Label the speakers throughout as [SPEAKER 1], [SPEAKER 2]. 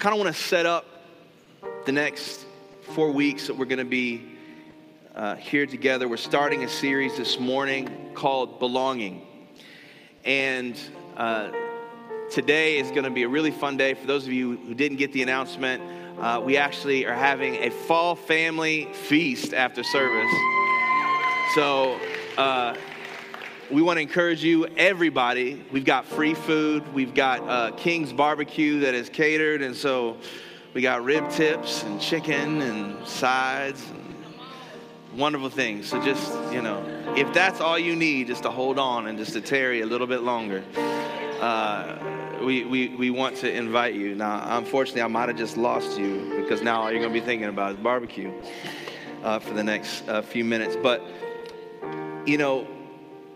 [SPEAKER 1] kind of want to set up the next four weeks that we're going to be uh, here together. We're starting a series this morning called Belonging. And uh, today is going to be a really fun day. For those of you who didn't get the announcement, uh, we actually are having a fall family feast after service. So, uh, we want to encourage you, everybody. We've got free food. We've got uh, King's Barbecue that is catered. And so we got rib tips and chicken and sides and wonderful things. So just, you know, if that's all you need, just to hold on and just to tarry a little bit longer, uh, we, we, we want to invite you. Now, unfortunately, I might have just lost you because now all you're going to be thinking about is barbecue uh, for the next uh, few minutes. But, you know,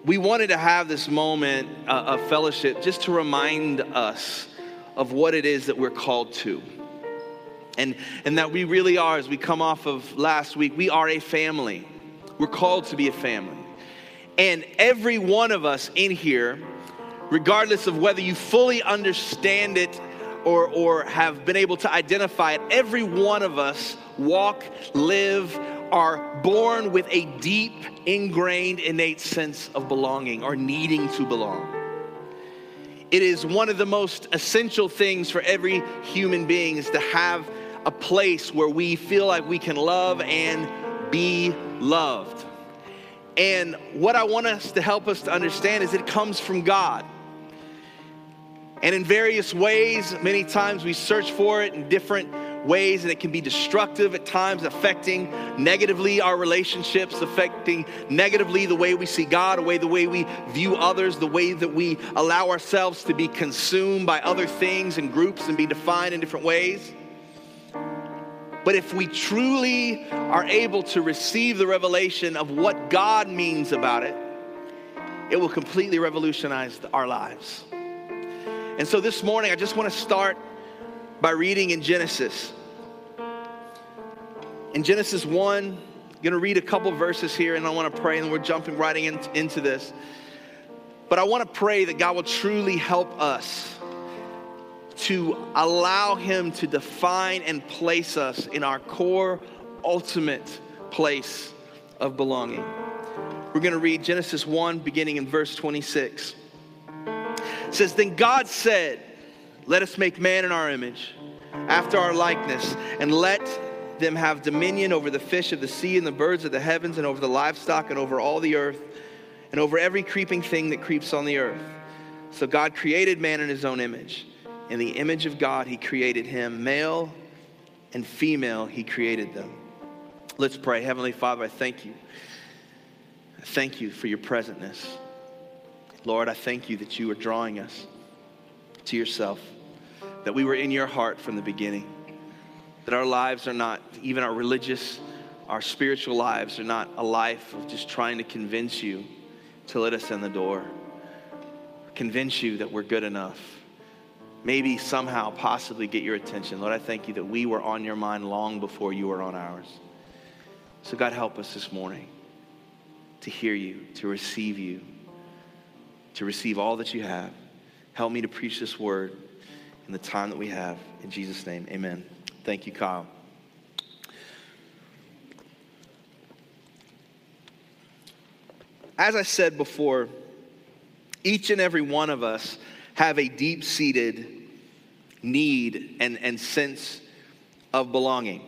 [SPEAKER 1] we wanted to have this moment uh, of fellowship just to remind us of what it is that we're called to. And, and that we really are, as we come off of last week, we are a family. We're called to be a family. And every one of us in here, regardless of whether you fully understand it or, or have been able to identify it, every one of us walk, live, are born with a deep, ingrained, innate sense of belonging or needing to belong. It is one of the most essential things for every human being is to have a place where we feel like we can love and be loved. And what I want us to help us to understand is it comes from God. And in various ways, many times we search for it in different ways and it can be destructive at times, affecting negatively our relationships, affecting negatively the way we see God, the way the way we view others, the way that we allow ourselves to be consumed by other things and groups and be defined in different ways. But if we truly are able to receive the revelation of what God means about it, it will completely revolutionize our lives. And so this morning, I just want to start by reading in Genesis. In Genesis 1, I'm going to read a couple verses here and I want to pray, and we're jumping right in, into this. But I want to pray that God will truly help us to allow Him to define and place us in our core, ultimate place of belonging. We're going to read Genesis 1, beginning in verse 26. It says, Then God said, Let us make man in our image, after our likeness, and let them have dominion over the fish of the sea and the birds of the heavens and over the livestock and over all the earth and over every creeping thing that creeps on the earth. So God created man in his own image. In the image of God, he created him. Male and female, he created them. Let's pray. Heavenly Father, I thank you. I thank you for your presentness. Lord, I thank you that you are drawing us to yourself, that we were in your heart from the beginning that our lives are not, even our religious, our spiritual lives are not a life of just trying to convince you to let us in the door, convince you that we're good enough. Maybe somehow, possibly get your attention. Lord, I thank you that we were on your mind long before you were on ours. So, God, help us this morning to hear you, to receive you, to receive all that you have. Help me to preach this word in the time that we have. In Jesus' name, amen. Thank you, Kyle. As I said before, each and every one of us have a deep seated need and, and sense of belonging.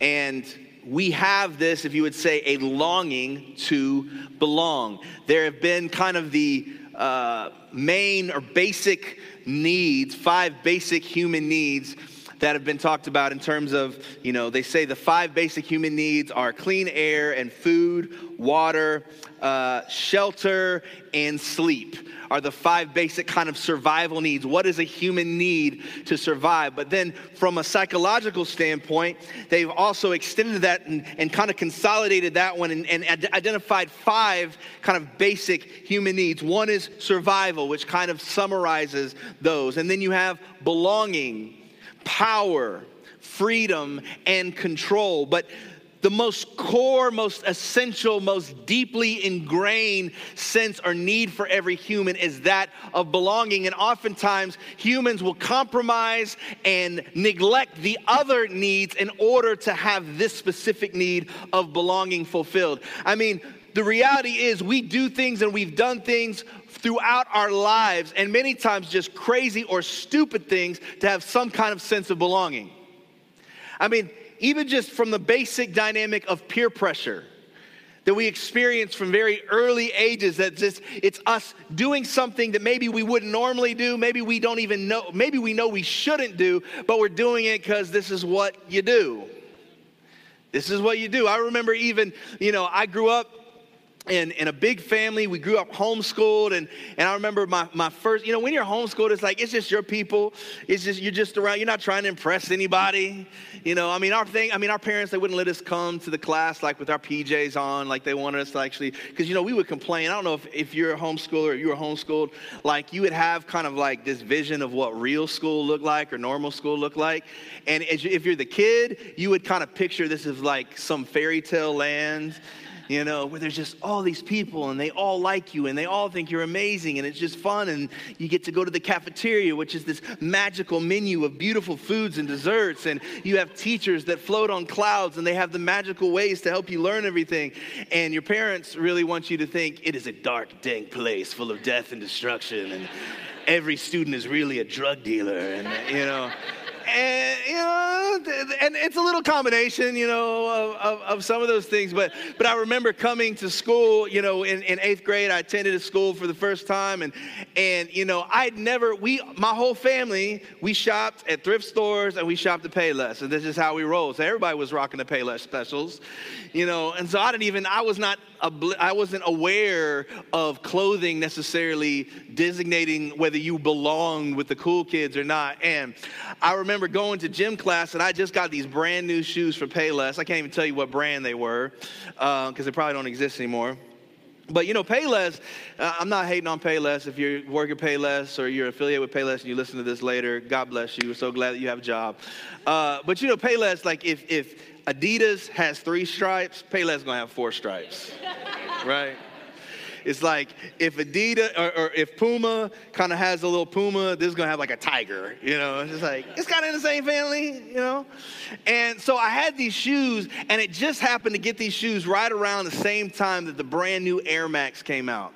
[SPEAKER 1] And we have this, if you would say, a longing to belong. There have been kind of the uh, main or basic needs, five basic human needs that have been talked about in terms of, you know, they say the five basic human needs are clean air and food, water, uh, shelter, and sleep are the five basic kind of survival needs. What is a human need to survive? But then, from a psychological standpoint, they've also extended that and, and kind of consolidated that one and, and ad- identified five kind of basic human needs. One is survival, which kind of summarizes those. And then you have belonging, power, freedom, and control. But the most core, most essential, most deeply ingrained sense or need for every human is that of belonging. And oftentimes, humans will compromise and neglect the other needs in order to have this specific need of belonging fulfilled. I mean, the reality is, we do things and we've done things throughout our lives, and many times just crazy or stupid things to have some kind of sense of belonging. I mean, even just from the basic dynamic of peer pressure that we experience from very early ages that just it's us doing something that maybe we wouldn't normally do maybe we don't even know maybe we know we shouldn't do but we're doing it because this is what you do this is what you do i remember even you know i grew up in, in a big family. We grew up homeschooled. And, and I remember my, my first, you know, when you're homeschooled, it's like, it's just your people. It's just, you're just around. You're not trying to impress anybody. You know, I mean, our thing, I mean, our parents, they wouldn't let us come to the class like with our PJs on, like they wanted us to actually, because, you know, we would complain. I don't know if, if you're a homeschooler or you were homeschooled, like you would have kind of like this vision of what real school looked like or normal school looked like. And if you're the kid, you would kind of picture this as like some fairy tale land you know, where there's just all these people and they all like you and they all think you're amazing and it's just fun. And you get to go to the cafeteria, which is this magical menu of beautiful foods and desserts. And you have teachers that float on clouds and they have the magical ways to help you learn everything. And your parents really want you to think it is a dark, dank place full of death and destruction. And every student is really a drug dealer. And, you know, and you know, and it's a little combination, you know, of, of, of, some of those things. But but I remember coming to school, you know, in, in eighth grade, I attended a school for the first time, and and you know, I'd never we my whole family we shopped at thrift stores and we shopped at Payless, and this is how we roll. So everybody was rocking the Payless specials, you know, and so I didn't even I was not I wasn't aware of clothing necessarily designating whether you belonged with the cool kids or not. And I remember going to gym class and I just got these brand new shoes for Payless. I can't even tell you what brand they were because uh, they probably don't exist anymore. But you know, Payless, uh, I'm not hating on Payless. If you're working Payless or you're affiliated with Payless and you listen to this later, God bless you. We're so glad that you have a job. Uh, but you know, Payless, like if, if Adidas has three stripes, Payless gonna have four stripes, right? It's like if Adidas or, or if Puma kind of has a little Puma, this is gonna have like a tiger, you know? It's just like it's kind of in the same family, you know. And so I had these shoes, and it just happened to get these shoes right around the same time that the brand new Air Max came out,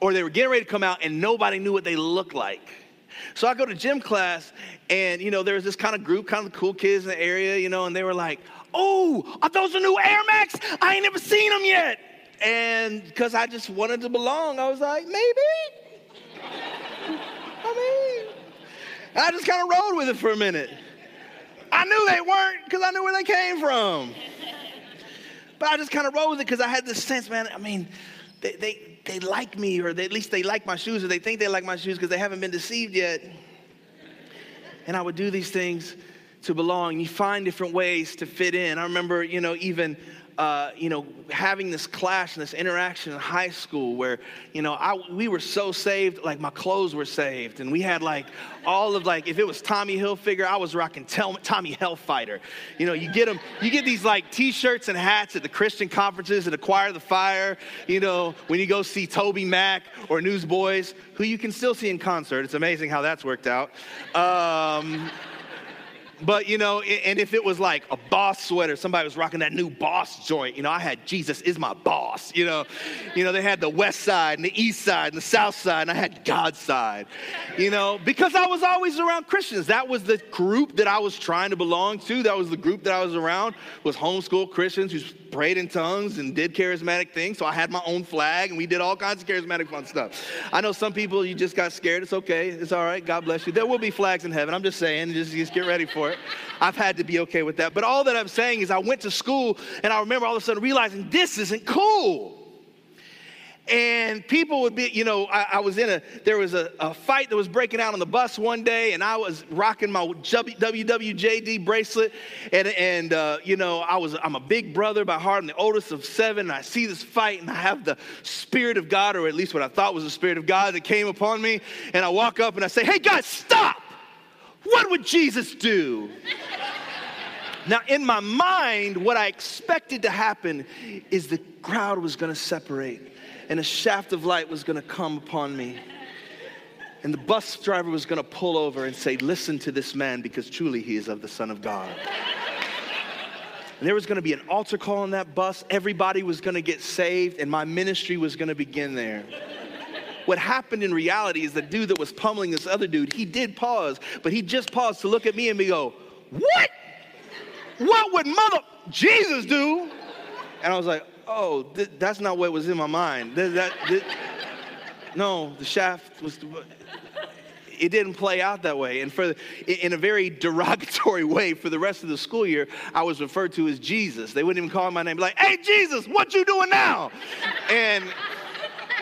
[SPEAKER 1] or they were getting ready to come out, and nobody knew what they looked like. So I go to gym class, and you know, there was this kind of group, kind of cool kids in the area, you know, and they were like, "Oh, are those the new Air Max? I ain't never seen them yet." And because I just wanted to belong, I was like, maybe. I mean, I just kind of rolled with it for a minute. I knew they weren't because I knew where they came from. But I just kind of rolled with it because I had this sense, man. I mean, they, they, they like me, or they, at least they like my shoes, or they think they like my shoes because they haven't been deceived yet. And I would do these things to belong. You find different ways to fit in. I remember, you know, even uh, you know, having this clash and this interaction in high school where, you know, I, we were so saved, like my clothes were saved. And we had like all of like, if it was Tommy Hilfiger, I was rocking Tommy Hellfighter. You know, you get them, you get these like t-shirts and hats at the Christian conferences and Acquire the Fire, you know, when you go see TobyMac or Newsboys, who you can still see in concert. It's amazing how that's worked out. Um, but you know, and if it was like a boss sweater, somebody was rocking that new boss joint. You know, I had Jesus is my boss. You know, you know they had the west side and the east side and the south side, and I had God's side. You know, because I was always around Christians. That was the group that I was trying to belong to. That was the group that I was around was homeschool Christians who prayed in tongues and did charismatic things. So I had my own flag, and we did all kinds of charismatic fun stuff. I know some people you just got scared. It's okay. It's all right. God bless you. There will be flags in heaven. I'm just saying. Just, just get ready for for I've had to be okay with that. But all that I'm saying is I went to school and I remember all of a sudden realizing this isn't cool. And people would be, you know, I, I was in a, there was a, a, fight that was breaking out on the bus one day, and I was rocking my WWJD bracelet. And, and uh, you know, I was, I'm a big brother by heart, I'm the oldest of seven. And I see this fight, and I have the Spirit of God, or at least what I thought was the Spirit of God, that came upon me. And I walk up and I say, Hey, guys, stop! What would Jesus do? Now, in my mind, what I expected to happen is the crowd was gonna separate and a shaft of light was going to come upon me. And the bus driver was going to pull over and say, Listen to this man because truly he is of the Son of God. And there was going to be an altar call on that bus. Everybody was going to get saved, and my ministry was going to begin there. What happened in reality is the dude that was pummeling this other dude, he did pause, but he just paused to look at me and me go, What? What would mother Jesus do? And I was like, oh, th- that's not what was in my mind. Th- that, th- no, the shaft was. It didn't play out that way. And for in a very derogatory way, for the rest of the school year, I was referred to as Jesus. They wouldn't even call my name. Like, hey, Jesus, what you doing now? And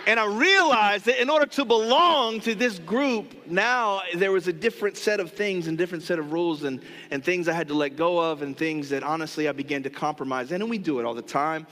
[SPEAKER 1] and I realized that in order to belong to this group, now there was a different set of things and different set of rules and, and things I had to let go of and things that honestly I began to compromise. And we do it all the time.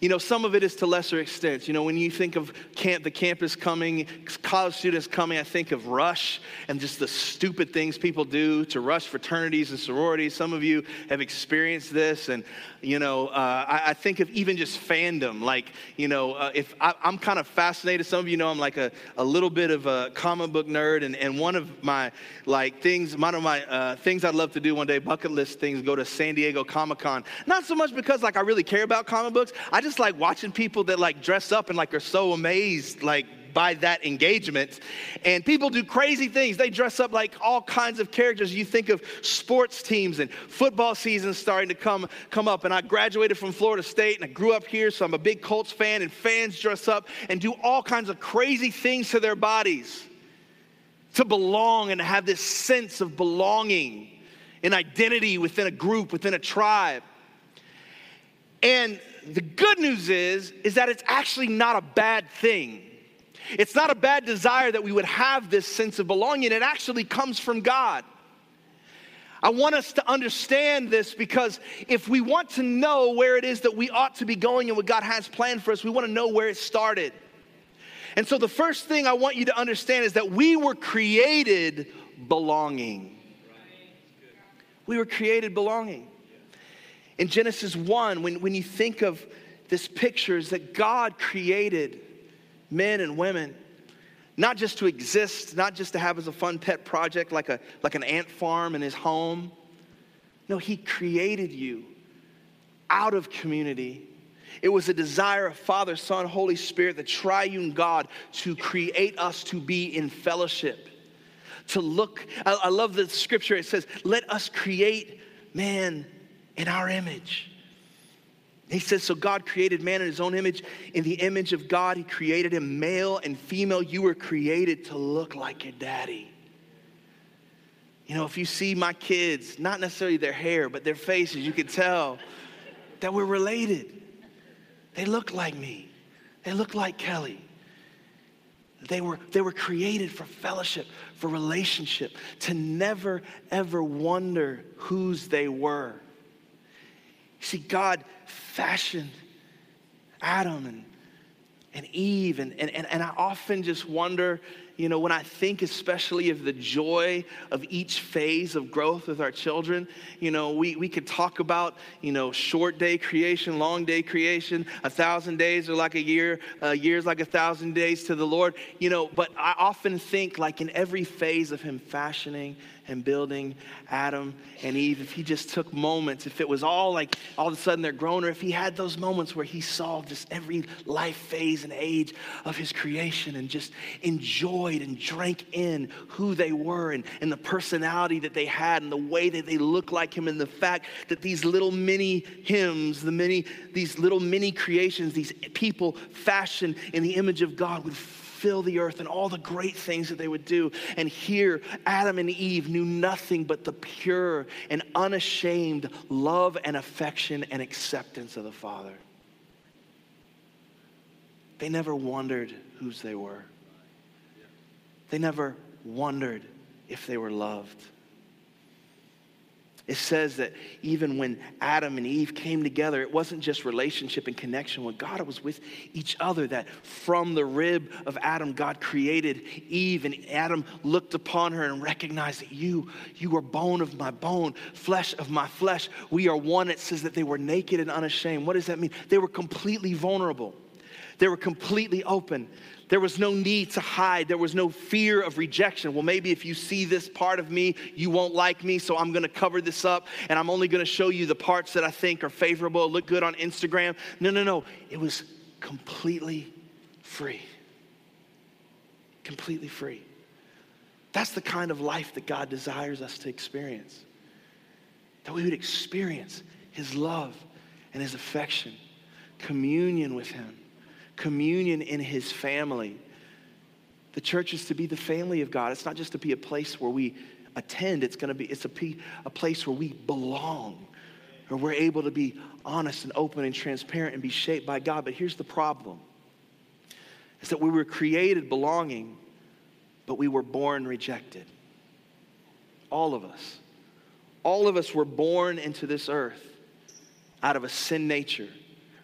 [SPEAKER 1] You know, some of it is to lesser extents. You know, when you think of camp, the campus coming, college students coming, I think of Rush and just the stupid things people do to rush fraternities and sororities. Some of you have experienced this. And, you know, uh, I, I, think of even just fandom. Like, you know, uh, if I, am kind of fascinated, some of you know I'm like a, a little bit of a comic book nerd. And, and one of my, like, things, one of my uh, things I'd love to do one day, bucket list things, go to San Diego Comic Con. Not so much because, like, I really care about comic books. I just just like watching people that like dress up and like are so amazed, like by that engagement. And people do crazy things. They dress up like all kinds of characters. You think of sports teams and football seasons starting to come, come up. And I graduated from Florida State and I grew up here, so I'm a big Colts fan. And fans dress up and do all kinds of crazy things to their bodies to belong and to have this sense of belonging and identity within a group, within a tribe. And the good news is is that it's actually not a bad thing. It's not a bad desire that we would have this sense of belonging. It actually comes from God. I want us to understand this because if we want to know where it is that we ought to be going and what God has planned for us, we want to know where it started. And so the first thing I want you to understand is that we were created belonging. We were created belonging. In Genesis 1, when, when you think of this picture, is that God created men and women not just to exist, not just to have as a fun pet project like, a, like an ant farm in his home. No, he created you out of community. It was a desire of Father, Son, Holy Spirit, the triune God, to create us to be in fellowship. To look, I, I love the scripture, it says, let us create man in our image. He says, So God created man in his own image. In the image of God, he created him male and female. You were created to look like your daddy. You know, if you see my kids, not necessarily their hair, but their faces, you can tell that we're related. They look like me, they look like Kelly. They were, they were created for fellowship, for relationship, to never, ever wonder whose they were. See, God fashioned Adam and, and Eve, and, and, and I often just wonder you know, when I think especially of the joy of each phase of growth with our children, you know, we, we could talk about, you know, short day creation, long day creation, a thousand days are like a year, uh, years like a thousand days to the Lord, you know, but I often think like in every phase of Him fashioning and building Adam and Eve, if He just took moments, if it was all like all of a sudden they're grown, or if He had those moments where He saw just every life phase and age of His creation and just enjoyed and drank in who they were and, and the personality that they had and the way that they looked like him and the fact that these little mini hymns, the many, these little mini creations, these people fashioned in the image of God would fill the earth and all the great things that they would do. And here, Adam and Eve knew nothing but the pure and unashamed love and affection and acceptance of the Father. They never wondered whose they were. They never wondered if they were loved. It says that even when Adam and Eve came together, it wasn't just relationship and connection with God, it was with each other. That from the rib of Adam, God created Eve, and Adam looked upon her and recognized that you, you are bone of my bone, flesh of my flesh. We are one. It says that they were naked and unashamed. What does that mean? They were completely vulnerable, they were completely open. There was no need to hide. There was no fear of rejection. Well, maybe if you see this part of me, you won't like me, so I'm gonna cover this up and I'm only gonna show you the parts that I think are favorable, look good on Instagram. No, no, no. It was completely free. Completely free. That's the kind of life that God desires us to experience. That we would experience His love and His affection, communion with Him communion in his family. The church is to be the family of God. It's not just to be a place where we attend, it's going to be it's a, a place where we belong, where we're able to be honest and open and transparent and be shaped by God. But here's the problem. Is that we were created belonging, but we were born rejected. All of us. All of us were born into this earth out of a sin nature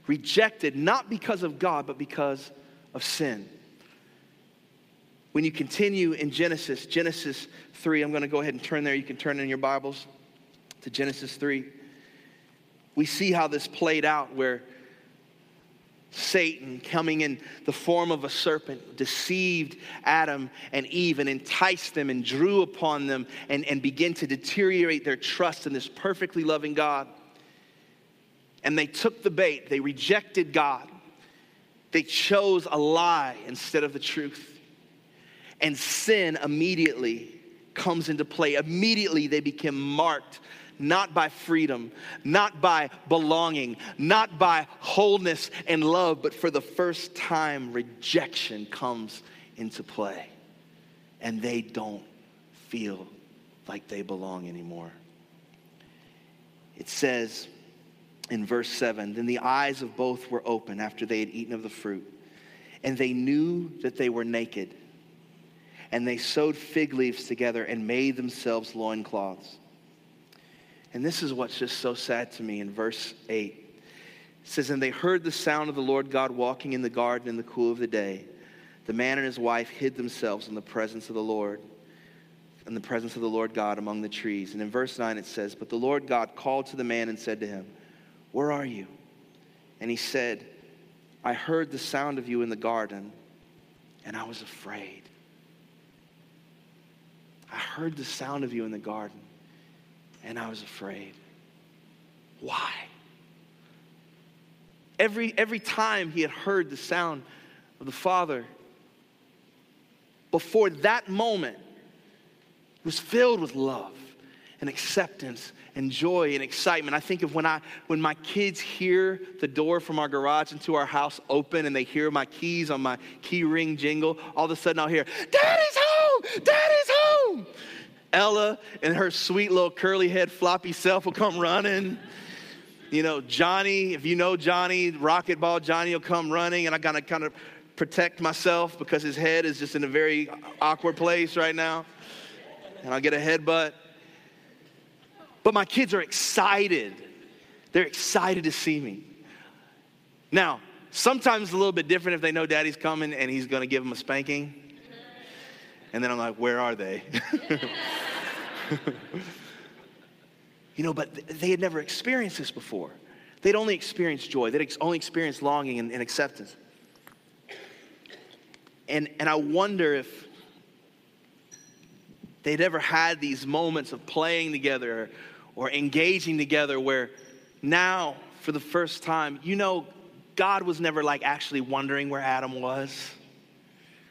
[SPEAKER 1] rejected not because of God, but because of sin. When you continue in Genesis, Genesis 3, I'm going to go ahead and turn there. You can turn in your Bibles to Genesis 3. We see how this played out where Satan, coming in the form of a serpent, deceived Adam and Eve and enticed them and drew upon them and, and began to deteriorate their trust in this perfectly loving God and they took the bait. They rejected God. They chose a lie instead of the truth. And sin immediately comes into play. Immediately they become marked not by freedom, not by belonging, not by wholeness and love, but for the first time, rejection comes into play. And they don't feel like they belong anymore. It says, in verse 7 Then the eyes of both were open after they had eaten of the fruit, and they knew that they were naked. And they sewed fig leaves together and made themselves loincloths. And this is what's just so sad to me in verse 8. It says, And they heard the sound of the Lord God walking in the garden in the cool of the day. The man and his wife hid themselves in the presence of the Lord, in the presence of the Lord God among the trees. And in verse 9 it says, But the Lord God called to the man and said to him, where are you? And he said, I heard the sound of you in the garden, and I was afraid. I heard the sound of you in the garden, and I was afraid. Why? Every, every time he had heard the sound of the Father, before that moment, he was filled with love and acceptance and joy and excitement. I think of when I when my kids hear the door from our garage into our house open and they hear my keys on my key ring jingle, all of a sudden I'll hear, Daddy's home! Daddy's home! Ella and her sweet little curly head floppy self will come running. You know, Johnny, if you know Johnny, rocket ball Johnny will come running, and I gotta kind of protect myself because his head is just in a very awkward place right now. And I'll get a headbutt. But my kids are excited. They're excited to see me. Now, sometimes it's a little bit different if they know daddy's coming and he's going to give them a spanking. And then I'm like, where are they? you know, but they had never experienced this before. They'd only experienced joy, they'd only experienced longing and, and acceptance. And, and I wonder if they'd ever had these moments of playing together or engaging together where now, for the first time, you know, God was never like actually wondering where Adam was.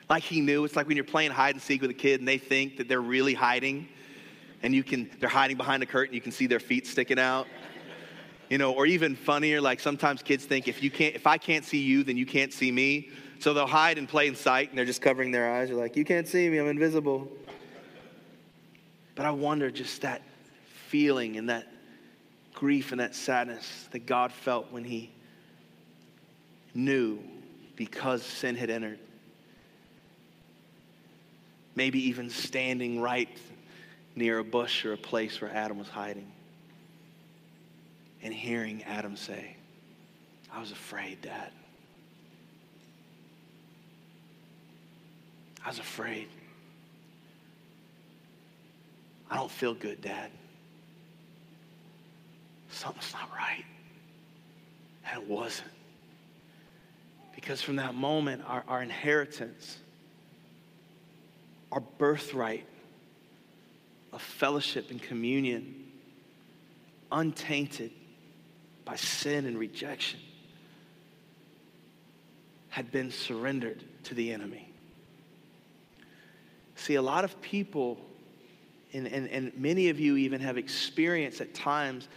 [SPEAKER 1] Like he knew. It's like when you're playing hide and seek with a kid and they think that they're really hiding and you can, they're hiding behind a curtain, you can see their feet sticking out. You know, or even funnier, like sometimes kids think if you can't, if I can't see you, then you can't see me. So they'll hide and play in plain sight and they're just covering their eyes. They're like, You can't see me, I'm invisible. But I wonder just that feeling and that grief and that sadness that God felt when He knew because sin had entered. Maybe even standing right near a bush or a place where Adam was hiding and hearing Adam say, I was afraid, Dad. I was afraid. I don't feel good, Dad. Something's not right. And it wasn't. Because from that moment, our, our inheritance, our birthright of fellowship and communion, untainted by sin and rejection, had been surrendered to the enemy. See, a lot of people, and, and, and many of you even have experienced at times,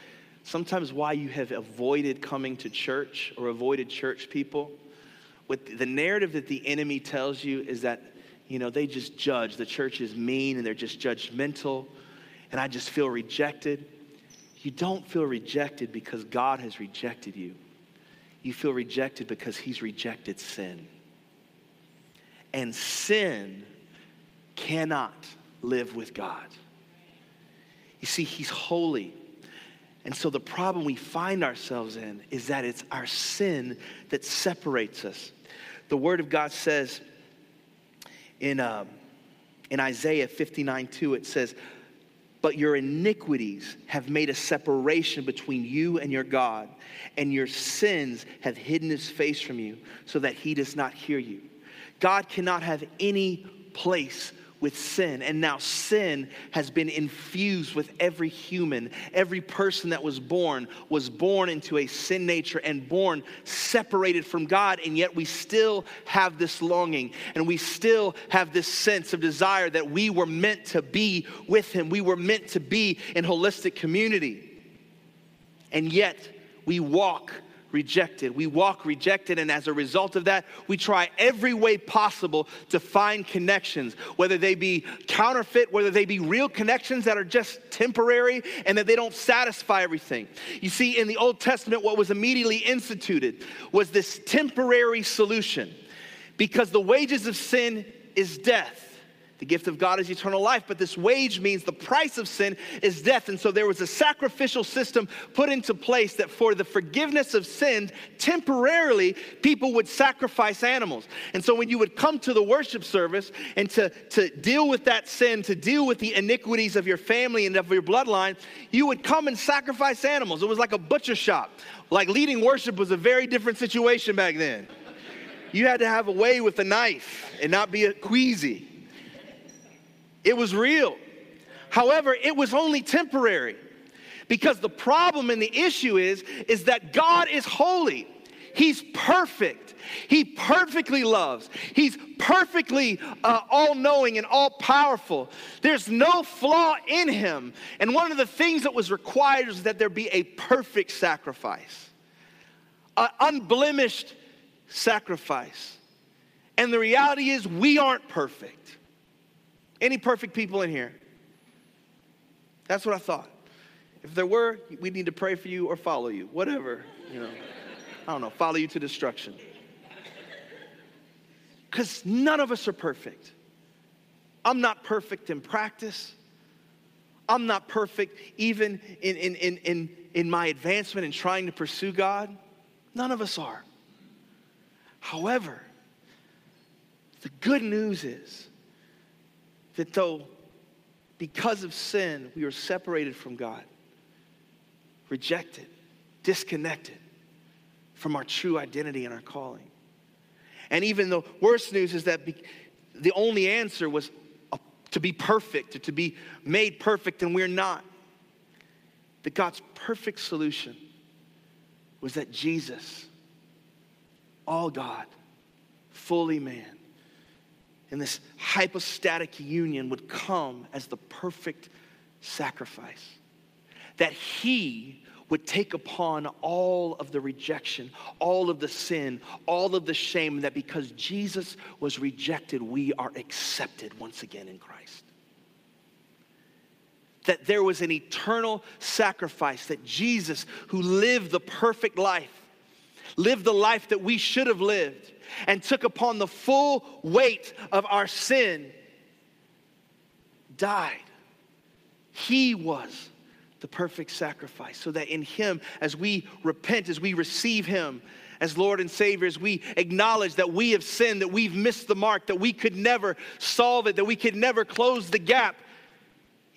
[SPEAKER 1] sometimes why you have avoided coming to church or avoided church people. With the narrative that the enemy tells you is that, you know, they just judge. The church is mean and they're just judgmental, and I just feel rejected. You don't feel rejected because God has rejected you. You feel rejected because He's rejected sin. And sin cannot live with God. You see, He's holy. And so the problem we find ourselves in is that it's our sin that separates us. The Word of God says in, uh, in Isaiah 59 2, it says, But your iniquities have made a separation between you and your God, and your sins have hidden his face from you so that he does not hear you. God cannot have any place with sin. And now sin has been infused with every human. Every person that was born was born into a sin nature and born separated from God. And yet we still have this longing and we still have this sense of desire that we were meant to be with Him. We were meant to be in holistic community. And yet we walk rejected. We walk rejected, and as a result of that, we try every way possible to find connections, whether they be counterfeit, whether they be real connections that are just temporary and that they don't satisfy everything. You see, in the Old Testament, what was immediately instituted was this temporary solution because the wages of sin is death. The gift of God is eternal life, but this wage means the price of sin is death. And so there was a sacrificial system put into place that for the forgiveness of sins, temporarily, people would sacrifice animals. And so when you would come to the worship service and to, to deal with that sin, to deal with the iniquities of your family and of your bloodline, you would come and sacrifice animals. It was like a butcher shop. Like leading worship was a very different situation back then. You had to have a way with a knife and not be a queasy. It was real. However, it was only temporary. Because the problem and the issue is is that God is holy. He's perfect. He perfectly loves. He's perfectly uh, all knowing and all powerful. There's no flaw in him. And one of the things that was required is that there be a perfect sacrifice, an unblemished sacrifice. And the reality is, we aren't perfect. Any perfect people in here? That's what I thought. If there were, we need to pray for you or follow you, whatever, you know. I don't know, follow you to destruction. Because none of us are perfect. I'm not perfect in practice. I'm not perfect even in, in, in, in, in my advancement in trying to pursue God. None of us are. However, the good news is that though because of sin we are separated from God, rejected, disconnected from our true identity and our calling. And even the worst news is that the only answer was uh, to be perfect, to be made perfect, and we're not. That God's perfect solution was that Jesus, all God, fully man, and this hypostatic union would come as the perfect sacrifice. That he would take upon all of the rejection, all of the sin, all of the shame, that because Jesus was rejected, we are accepted once again in Christ. That there was an eternal sacrifice, that Jesus, who lived the perfect life, lived the life that we should have lived, and took upon the full weight of our sin, died. He was the perfect sacrifice, so that in Him, as we repent, as we receive Him as Lord and Savior, as we acknowledge that we have sinned, that we've missed the mark, that we could never solve it, that we could never close the gap,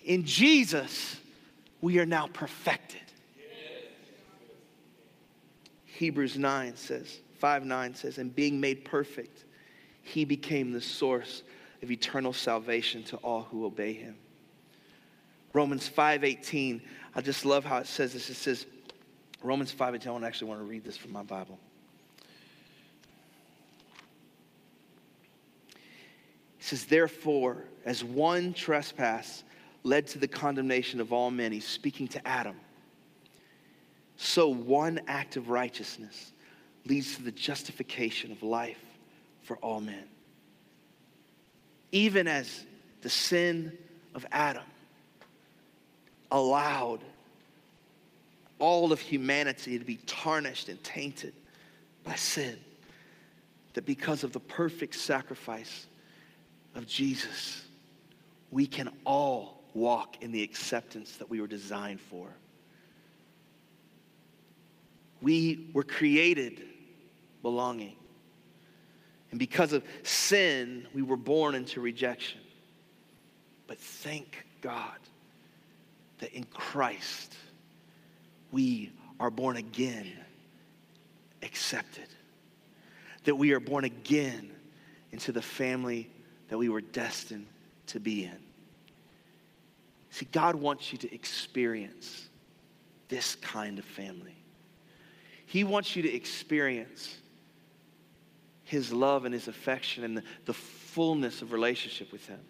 [SPEAKER 1] in Jesus, we are now perfected. Hebrews 9 says, 5 9 says, and being made perfect, he became the source of eternal salvation to all who obey him. Romans 5:18. I just love how it says this. It says, Romans 5:18. I actually want to read this from my Bible. It says, Therefore, as one trespass led to the condemnation of all men, he's speaking to Adam. So one act of righteousness leads to the justification of life for all men. Even as the sin of Adam allowed all of humanity to be tarnished and tainted by sin. That because of the perfect sacrifice of Jesus, we can all walk in the acceptance that we were designed for. We were created belonging. And because of sin, we were born into rejection. But thank God that in Christ we are born again, accepted. That we are born again into the family that we were destined to be in. See, God wants you to experience this kind of family. He wants you to experience His love and His affection and the, the fullness of relationship with Him.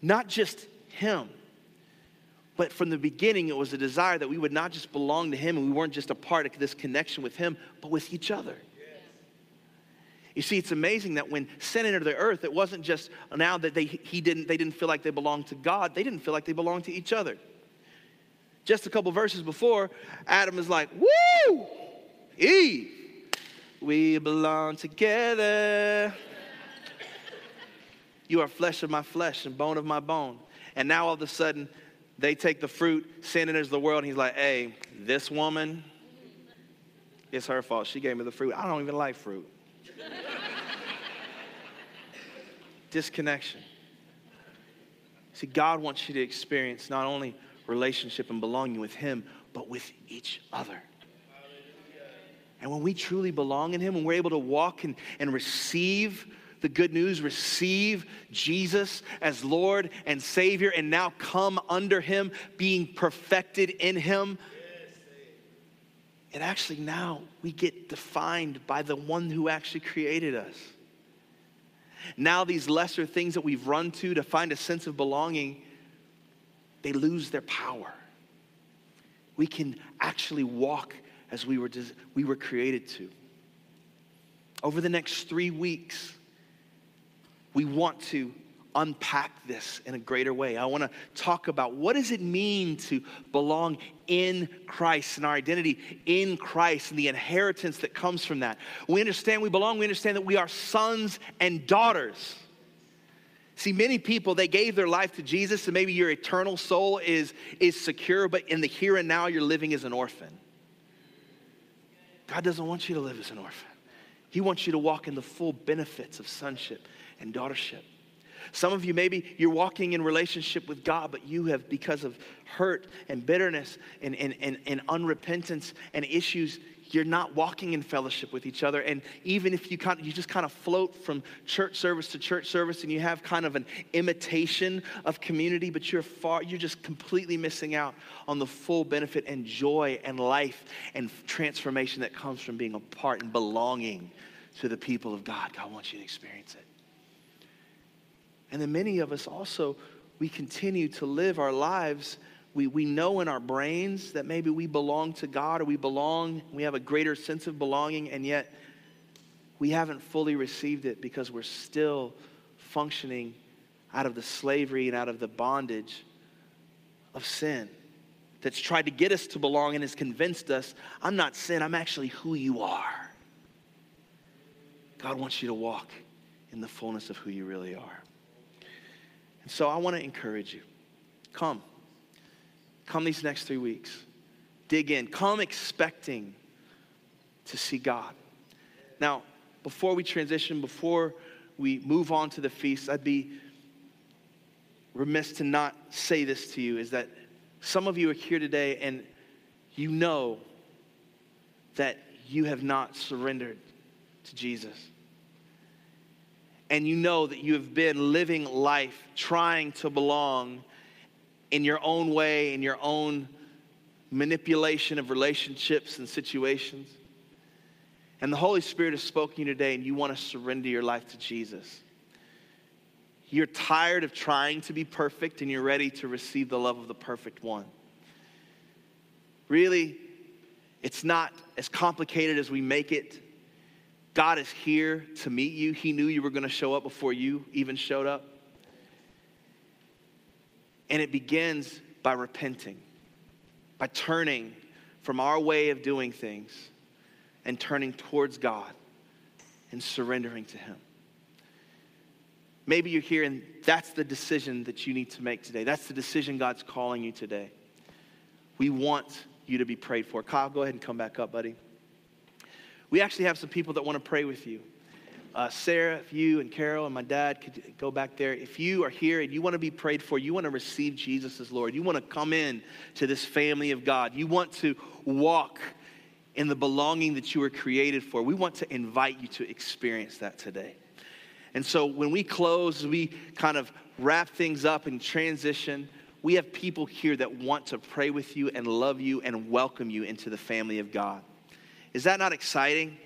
[SPEAKER 1] Not just Him but from the beginning, it was a desire that we would not just belong to Him and we weren't just a part of this connection with Him, but with each other. You see, it's amazing that when sin entered the earth, it wasn't just now that they, he didn't, they didn't feel like they belonged to God, they didn't feel like they belonged to each other. Just a couple verses before, Adam is like, Woo! Eve, we belong together. You are flesh of my flesh and bone of my bone. And now all of a sudden, they take the fruit, sin enters the world, and he's like, hey, this woman, it's her fault. She gave me the fruit. I don't even like fruit. Disconnection. See, God wants you to experience not only relationship and belonging with Him, but with each other. And when we truly belong in Him, when we're able to walk and, and receive the good news, receive Jesus as Lord and Savior, and now come under Him, being perfected in Him. And actually, now we get defined by the one who actually created us. Now, these lesser things that we've run to to find a sense of belonging, they lose their power. We can actually walk as we were, we were created to. Over the next three weeks, we want to unpack this in a greater way. I want to talk about what does it mean to belong in Christ and our identity in Christ and the inheritance that comes from that. We understand we belong, we understand that we are sons and daughters. See, many people, they gave their life to Jesus, and maybe your eternal soul is, is secure, but in the here and now, you're living as an orphan. God doesn't want you to live as an orphan. He wants you to walk in the full benefits of sonship and daughtership. Some of you, maybe you're walking in relationship with God, but you have, because of hurt and bitterness and, and, and, and unrepentance and issues, you're not walking in fellowship with each other. And even if you kind of, you just kind of float from church service to church service and you have kind of an imitation of community, but you're far, you're just completely missing out on the full benefit and joy and life and transformation that comes from being a part and belonging to the people of God. God wants you to experience it. And then many of us also, we continue to live our lives we, we know in our brains that maybe we belong to God or we belong, we have a greater sense of belonging, and yet we haven't fully received it because we're still functioning out of the slavery and out of the bondage of sin that's tried to get us to belong and has convinced us I'm not sin, I'm actually who you are. God wants you to walk in the fullness of who you really are. And so I want to encourage you come. Come these next three weeks. Dig in. Come expecting to see God. Now, before we transition, before we move on to the feast, I'd be remiss to not say this to you is that some of you are here today and you know that you have not surrendered to Jesus. And you know that you have been living life trying to belong in your own way, in your own manipulation of relationships and situations. And the Holy Spirit has spoken to you today, and you want to surrender your life to Jesus. You're tired of trying to be perfect, and you're ready to receive the love of the perfect one. Really, it's not as complicated as we make it. God is here to meet you. He knew you were going to show up before you even showed up. And it begins by repenting, by turning from our way of doing things and turning towards God and surrendering to Him. Maybe you're here and that's the decision that you need to make today. That's the decision God's calling you today. We want you to be prayed for. Kyle, go ahead and come back up, buddy. We actually have some people that want to pray with you. Uh, Sarah, if you and Carol and my dad could go back there, if you are here and you want to be prayed for, you want to receive Jesus as Lord, you want to come in to this family of God, you want to walk in the belonging that you were created for, we want to invite you to experience that today. And so when we close, we kind of wrap things up and transition. We have people here that want to pray with you and love you and welcome you into the family of God. Is that not exciting?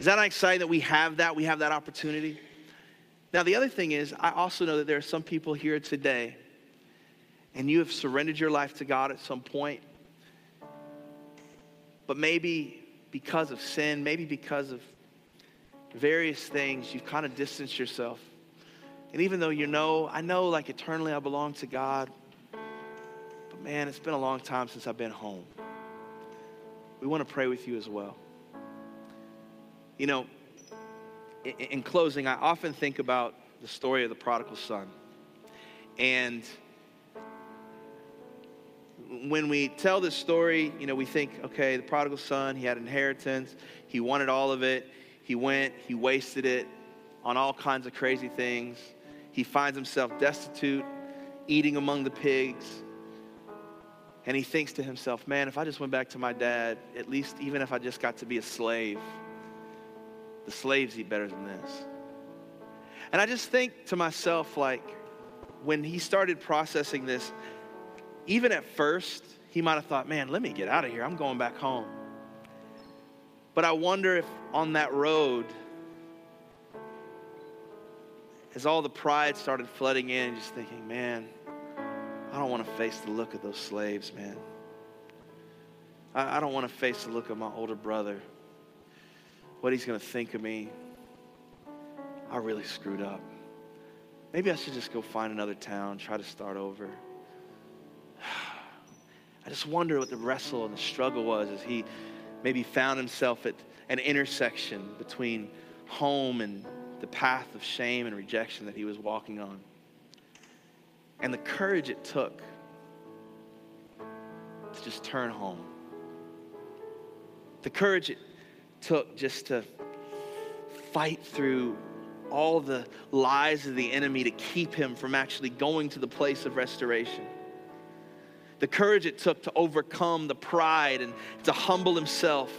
[SPEAKER 1] Is that not exciting that we have that? We have that opportunity? Now, the other thing is, I also know that there are some people here today, and you have surrendered your life to God at some point, but maybe because of sin, maybe because of various things, you've kind of distanced yourself. And even though you know, I know like eternally I belong to God, but man, it's been a long time since I've been home. We want to pray with you as well. You know, in, in closing, I often think about the story of the prodigal son. And when we tell this story, you know, we think, okay, the prodigal son, he had inheritance, he wanted all of it, he went, he wasted it on all kinds of crazy things. He finds himself destitute, eating among the pigs. And he thinks to himself, man, if I just went back to my dad, at least even if I just got to be a slave, the slaves eat better than this. And I just think to myself, like, when he started processing this, even at first, he might have thought, man, let me get out of here. I'm going back home. But I wonder if on that road, as all the pride started flooding in, just thinking, man, I don't want to face the look of those slaves, man. I, don't want to face the look of my older brother what he's going to think of me. I really screwed up. Maybe I should just go find another town, try to start over. I just wonder what the wrestle and the struggle was as he maybe found himself at an intersection between home and the path of shame and rejection that he was walking on. And the courage it took to just turn home. The courage it took just to fight through all the lies of the enemy to keep him from actually going to the place of restoration. The courage it took to overcome the pride and to humble himself,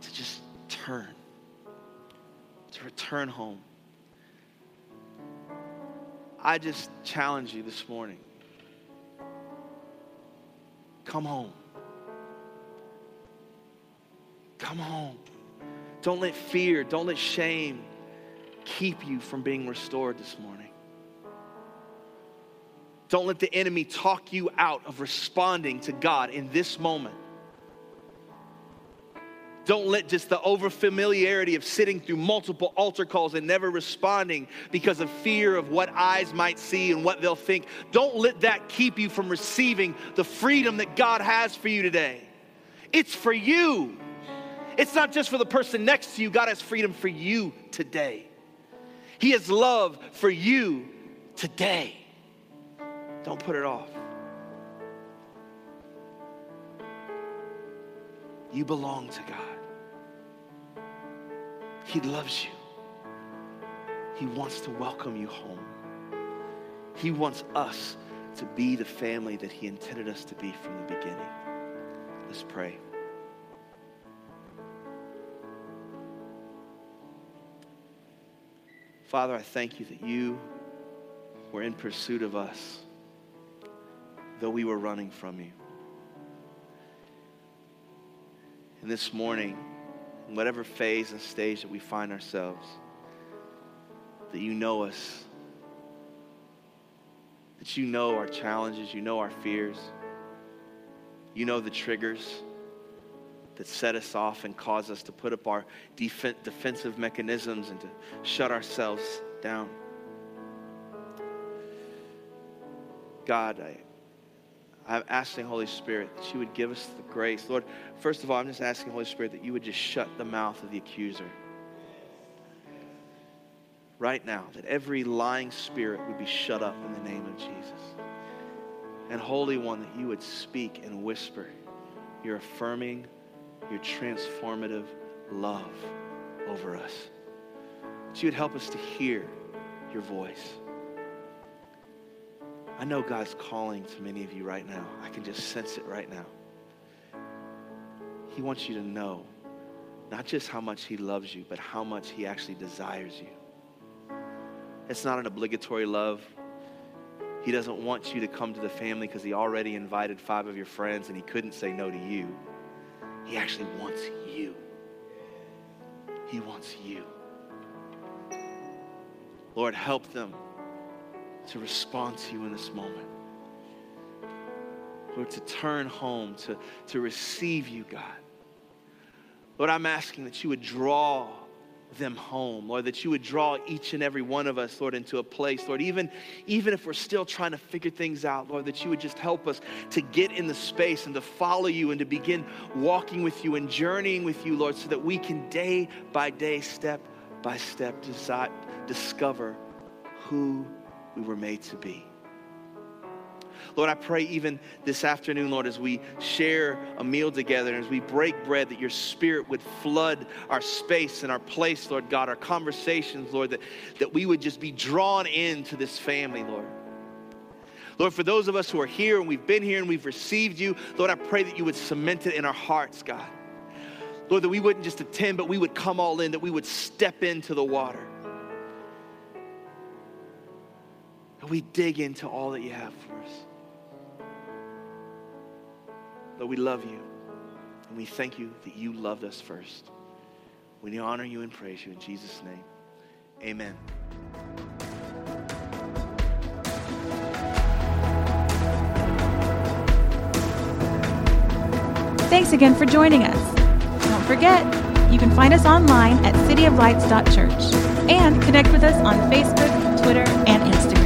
[SPEAKER 1] to just turn, to return home. I just challenge you this morning come home. Come home. Don't let fear, don't let shame keep you from being restored this morning. Don't let the enemy talk you out of responding to God in this moment. Don't let just the overfamiliarity of sitting through multiple altar calls and never responding because of fear of what eyes might see and what they'll think. Don't let that keep you from receiving the freedom that God has for you today. It's for you. It's not just for the person next to you. God has freedom for you today. He has love for you today. Don't put it off. You belong to God. He loves you. He wants to welcome you home. He wants us to be the family that He intended us to be from the beginning. Let's pray. Father, I thank you that you were in pursuit of us, though we were running from you. And this morning, in whatever phase and stage that we find ourselves, that you know us, that you know our challenges, you know our fears, you know the triggers that set us off and cause us to put up our def- defensive mechanisms and to shut ourselves down. God, I, I'm asking Holy Spirit that you would give us the grace. Lord, first of all, I'm just asking Holy Spirit that you would just shut the mouth of the accuser. Right now, that every lying spirit would be shut up in the name of Jesus. And Holy One, that you would speak and whisper your affirming, your transformative love over us. That you would help us to hear your voice. I know God's calling to many of you right now. I can just sense it right now. He wants you to know not just how much He loves you, but how much He actually desires you. It's not an obligatory love. He doesn't want you to come to the family because He already invited five of your friends and He couldn't say no to you. He actually wants you. He wants you. Lord, help them to respond to you in this moment. Lord, to turn home, to, to receive you, God. Lord, I'm asking that you would draw them home, Lord, that you would draw each and every one of us, Lord, into a place, Lord, even, even if we're still trying to figure things out, Lord, that you would just help us to get in the space and to follow you and to begin walking with you and journeying with you, Lord, so that we can day by day, step by step, discover who we were made to be. Lord, I pray even this afternoon, Lord, as we share a meal together and as we break bread, that your spirit would flood our space and our place, Lord God, our conversations, Lord, that, that we would just be drawn into this family, Lord. Lord, for those of us who are here and we've been here and we've received you, Lord, I pray that you would cement it in our hearts, God. Lord, that we wouldn't just attend, but we would come all in, that we would step into the water. And we dig into all that you have for us. Lord, we love you. And we thank you that you loved us first. We honor you and praise you in Jesus' name. Amen.
[SPEAKER 2] Thanks again for joining us. Don't forget, you can find us online at cityoflights.church and connect with us on Facebook, Twitter, and Instagram.